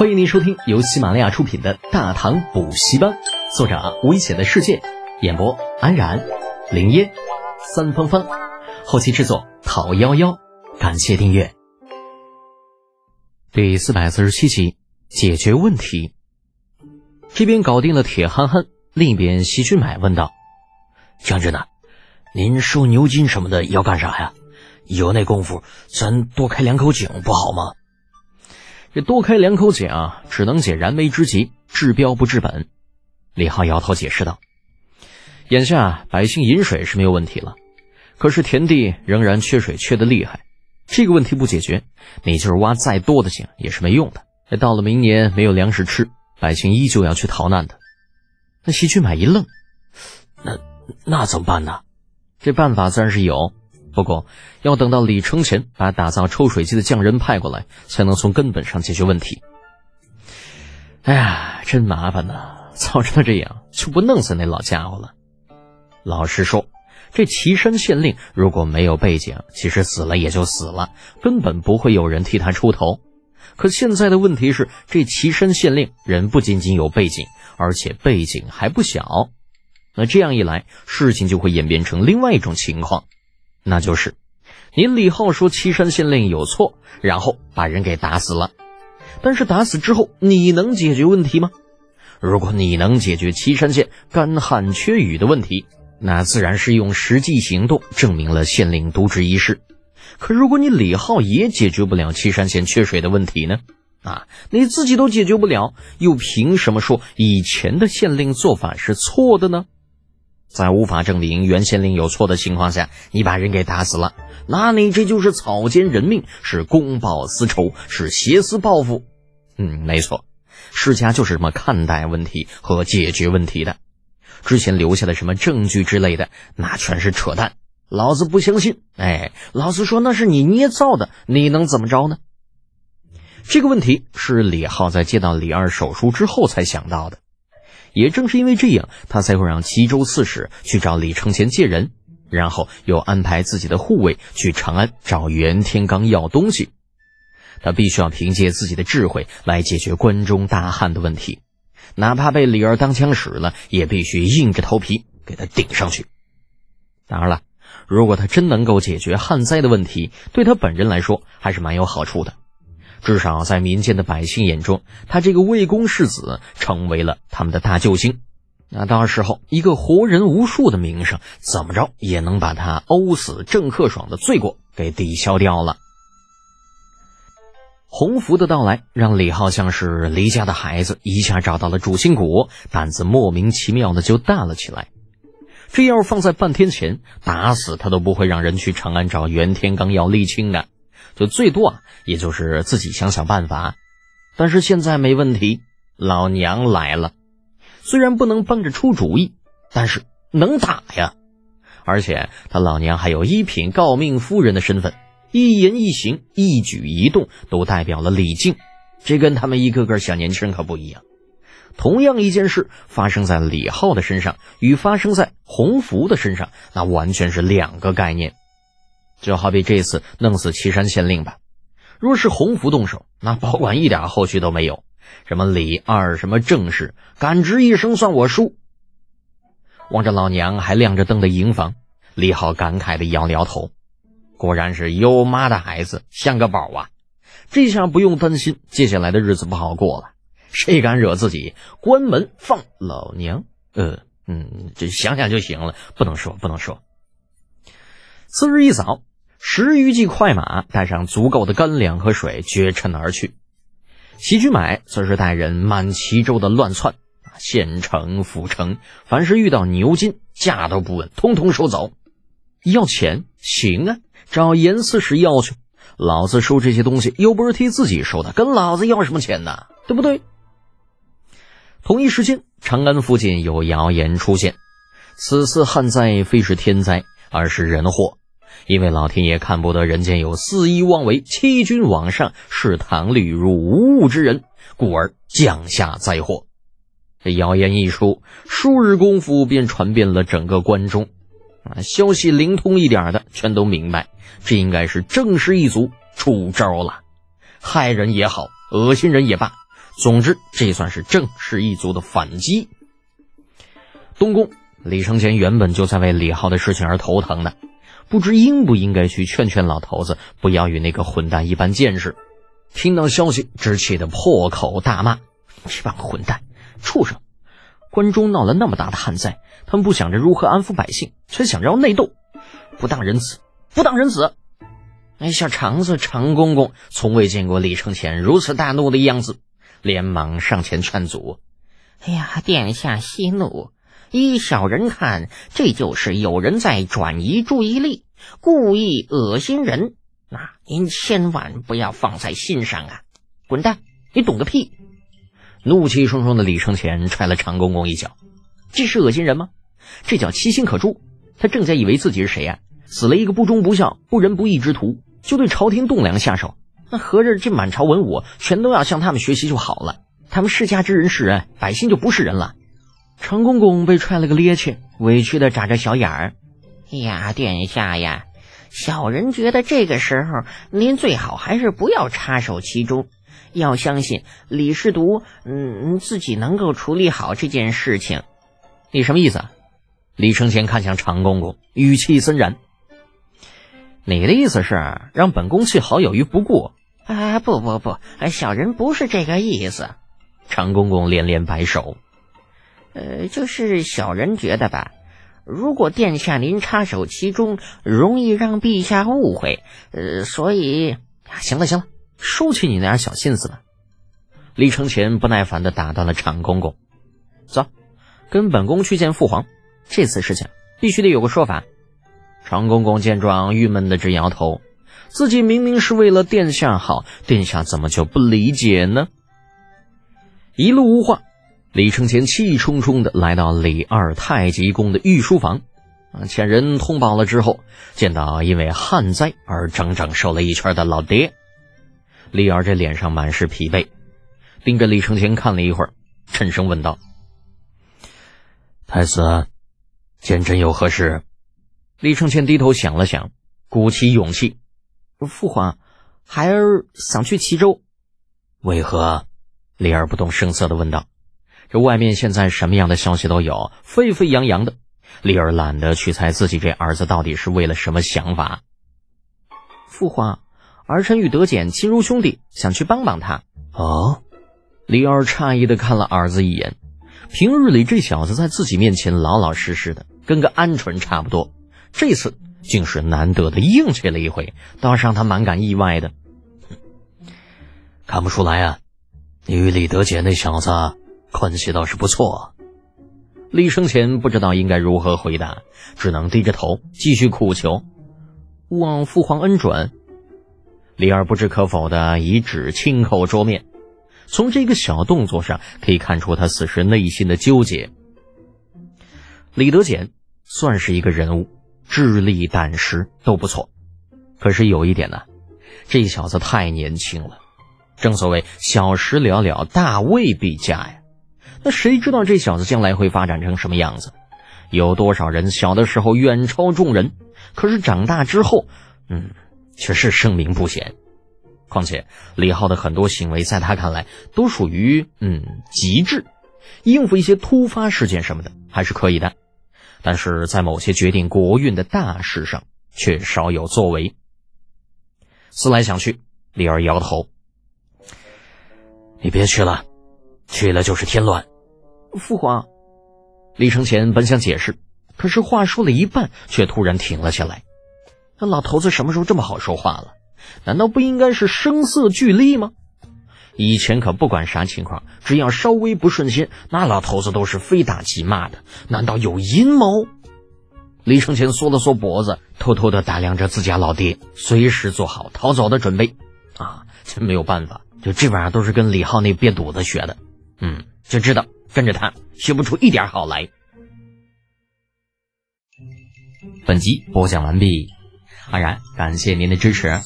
欢迎您收听由喜马拉雅出品的《大唐补习班》，作者危险的世界，演播安然、林烟、三芳芳，后期制作陶幺幺。感谢订阅。第四百四十七集，解决问题。这边搞定了铁憨憨，另一边西君买问道：“将军呐，您收牛筋什么的要干啥呀？有那功夫，咱多开两口井不好吗？”这多开两口井啊，只能解燃眉之急，治标不治本。李浩摇头解释道：“眼下百姓饮水是没有问题了，可是田地仍然缺水，缺的厉害。这个问题不解决，你就是挖再多的井也是没用的。到了明年没有粮食吃，百姓依旧要去逃难的。”那西区买一愣：“那那怎么办呢？这办法自然是有。”不过，要等到李承前把打造抽水机的匠人派过来，才能从根本上解决问题。哎呀，真麻烦呐！早知道这样，就不弄死那老家伙了。老实说，这岐山县令如果没有背景，其实死了也就死了，根本不会有人替他出头。可现在的问题是，这岐山县令人不仅仅有背景，而且背景还不小。那这样一来，事情就会演变成另外一种情况。那就是，您李浩说岐山县令有错，然后把人给打死了。但是打死之后，你能解决问题吗？如果你能解决岐山县干旱缺雨的问题，那自然是用实际行动证明了县令渎职一事。可如果你李浩也解决不了岐山县缺水的问题呢？啊，你自己都解决不了，又凭什么说以前的县令做法是错的呢？在无法证明原县令有错的情况下，你把人给打死了，那你这就是草菅人命，是公报私仇，是挟私报复。嗯，没错，世家就是这么看待问题和解决问题的。之前留下的什么证据之类的，那全是扯淡，老子不相信。哎，老子说那是你捏造的，你能怎么着呢？这个问题是李浩在接到李二手书之后才想到的。也正是因为这样，他才会让齐州刺史去找李承前借人，然后又安排自己的护卫去长安找袁天罡要东西。他必须要凭借自己的智慧来解决关中大旱的问题，哪怕被李二当枪使了，也必须硬着头皮给他顶上去。当然了，如果他真能够解决旱灾的问题，对他本人来说还是蛮有好处的。至少在民间的百姓眼中，他这个魏公世子成为了他们的大救星。那到时候，一个活人无数的名声，怎么着也能把他殴死郑克爽的罪过给抵消掉了。洪福的到来，让李浩像是离家的孩子，一下找到了主心骨，胆子莫名其妙的就大了起来。这要是放在半天前，打死他都不会让人去长安找袁天罡要沥青的。就最多啊，也就是自己想想办法。但是现在没问题，老娘来了。虽然不能帮着出主意，但是能打呀。而且他老娘还有一品诰命夫人的身份，一言一行、一举一动都代表了李靖。这跟他们一个个小年轻可不一样。同样一件事发生在李浩的身上，与发生在洪福的身上，那完全是两个概念。就好比这次弄死岐山县令吧，若是洪福动手，那保管一点后续都没有。什么李二，什么郑氏，敢吱一声算我输。望着老娘还亮着灯的营房，李浩感慨的摇了摇头，果然是有妈的孩子像个宝啊！这下不用担心接下来的日子不好过了。谁敢惹自己，关门放老娘！呃，嗯，这想想就行了，不能说，不能说。次日一早。十余骑快马带上足够的干粮和水，绝尘而去。齐军买则是带人满齐州的乱窜，县城府城，凡是遇到牛金，价都不问，通通收走。要钱行啊，找严四使要去。老子收这些东西又不是替自己收的，跟老子要什么钱呢？对不对？同一时间，长安附近有谣言出现：此次旱灾非是天灾，而是人祸。因为老天爷看不得人间有肆意妄为、欺君罔上、视唐律如无物之人，故而降下灾祸。这谣言一出，数日功夫便传遍了整个关中。啊，消息灵通一点的全都明白，这应该是正氏一族出招了。害人也好，恶心人也罢，总之，这算是郑氏一族的反击。东宫，李承乾原本就在为李浩的事情而头疼的，不知应不应该去劝劝老头子，不要与那个混蛋一般见识。听到消息，只气得破口大骂：“这帮混蛋，畜生！关中闹了那么大的旱灾，他们不想着如何安抚百姓，却想着要内斗，不当人子，不当人子！”哎，小肠子常公公从未见过李承乾如此大怒的样子，连忙上前劝阻：“哎呀，殿下息怒！依小人看，这就是有人在转移注意力，故意恶心人。那您千万不要放在心上啊！滚蛋！你懂个屁！”怒气冲冲的李承乾踹了常公公一脚：“这是恶心人吗？这叫其心可诛！他正在以为自己是谁呀？死了一个不忠不孝、不仁不义之徒。”就对朝廷栋梁下手，那合着这满朝文武全都要向他们学习就好了。他们世家之人是人，百姓就不是人了。常公公被踹了个趔趄，委屈的眨着小眼儿。呀，殿下呀，小人觉得这个时候您最好还是不要插手其中，要相信李世独，嗯，自己能够处理好这件事情。你什么意思？李承乾看向常公公，语气森然。你的意思是让本宫弃好友于不顾？啊，不不不，小人不是这个意思。常公公连连摆手。呃，就是小人觉得吧，如果殿下您插手其中，容易让陛下误会。呃，所以，行了行了，收起你那点小心思吧。李承乾不耐烦的打断了常公公。走，跟本宫去见父皇。这次事情必须得有个说法。常公公见状，郁闷的直摇头。自己明明是为了殿下好，殿下怎么就不理解呢？一路无话，李承乾气冲冲的来到李二太极宫的御书房，啊，遣人通报了之后，见到因为旱灾而整整瘦了一圈的老爹。李二这脸上满是疲惫，盯着李承乾看了一会儿，沉声问道：“太子，见朕有何事？”李承乾低头想了想，鼓起勇气：“父皇，孩儿想去齐州。”为何？李二不动声色的问道。这外面现在什么样的消息都有，沸沸扬扬的。李儿懒得去猜自己这儿子到底是为了什么想法。父皇，儿臣与德简亲如兄弟，想去帮帮他。哦，李儿诧异的看了儿子一眼。平日里这小子在自己面前老老实实的，跟个鹌鹑差不多。这次竟是难得的硬气了一回，倒是让他蛮感意外的。看不出来啊，你与李德简那小子关系倒是不错。李生前不知道应该如何回答，只能低着头继续苦求：“勿忘父皇恩准。”李二不置可否的以指轻叩桌面，从这个小动作上可以看出他此时内心的纠结。李德简算是一个人物。智力胆识都不错，可是有一点呢，这小子太年轻了。正所谓小时了了，大未必佳呀。那谁知道这小子将来会发展成什么样子？有多少人小的时候远超众人，可是长大之后，嗯，却是声名不显。况且李浩的很多行为，在他看来都属于嗯极致，应付一些突发事件什么的还是可以的。但是在某些决定国运的大事上，却少有作为。思来想去，李儿摇头：“你别去了，去了就是添乱。”父皇，李承乾本想解释，可是话说了一半，却突然停了下来。那老头子什么时候这么好说话了？难道不应该是声色俱厉吗？以前可不管啥情况，只要稍微不顺心，那老头子都是非打即骂的。难道有阴谋？李承乾缩了缩脖子，偷偷的打量着自家老爹，随时做好逃走的准备。啊，真没有办法，就这玩意儿都是跟李浩那瘪犊子学的。嗯，就知道跟着他学不出一点好来。本集播讲完毕，安然感谢您的支持。